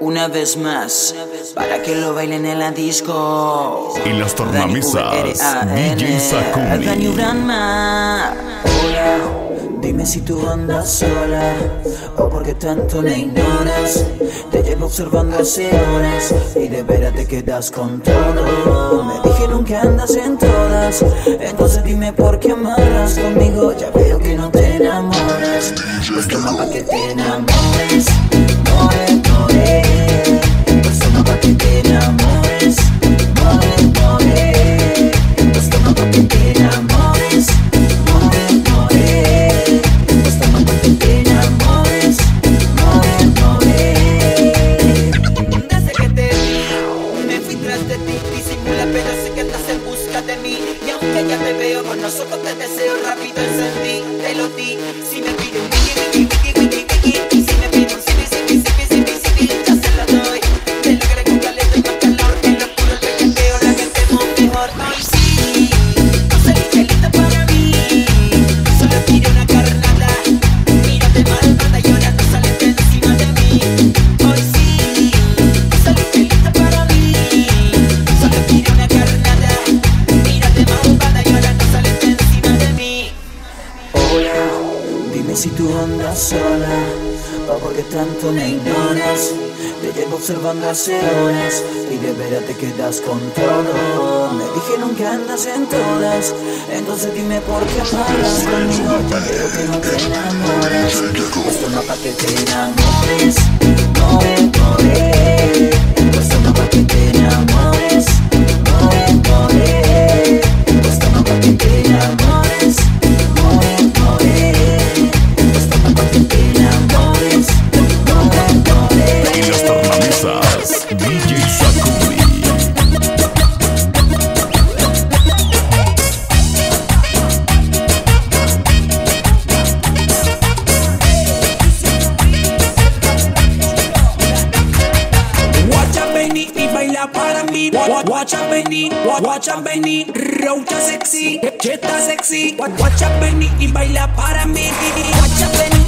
Una vez más, para que lo bailen en la disco. Y las tornamisas, DJ Sakuni. Dani Hola, dime si tú andas sola o porque tanto me ignoras. Te llevo observando hace horas y de veras te quedas con todo. Me dijeron que andas en todas, entonces dime por qué amarras conmigo. Ya veo que no te enamoras. Pues toma pa' que te enamores. que tanto me ignoras. Te llevo observando hace horas y de veras te quedas con todo. Me dijeron que andas en todas, entonces dime por qué paras conmigo. Yo que no te enamoras, esto no que te enamores. watch, watch up Benny, watch, watch up Benny, Rocha sexy, cheta sexy, watch, watch up Benny y baila para mí, watch up Benny.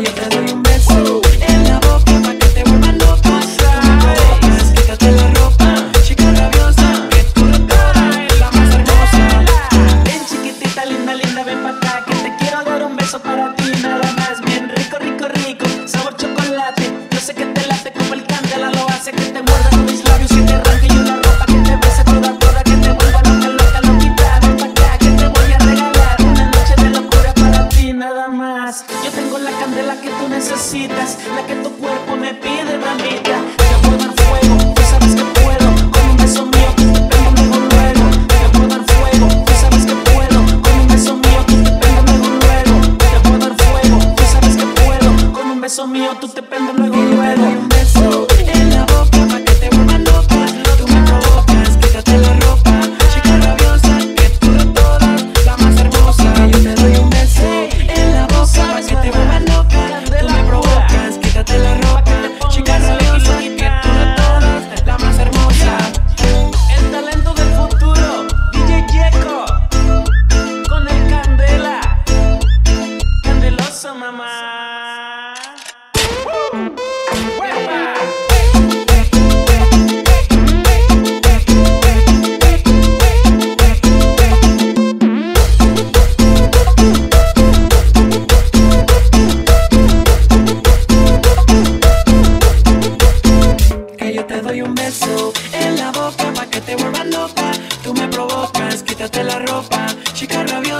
mitad de necesitas, la que tu cuerpo me pide, mamita. Voy a dar fuego, tú sabes que puedo, con un beso mío, con luego. Te voy a fuego, tú sabes que puedo, con un beso mío, con. Te voy dar fuego, tú sabes que puedo, con un beso mío, tú te prendes luego luego.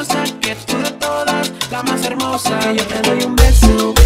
cosa, que tú de todas, la más hermosa. Yo te doy un beso.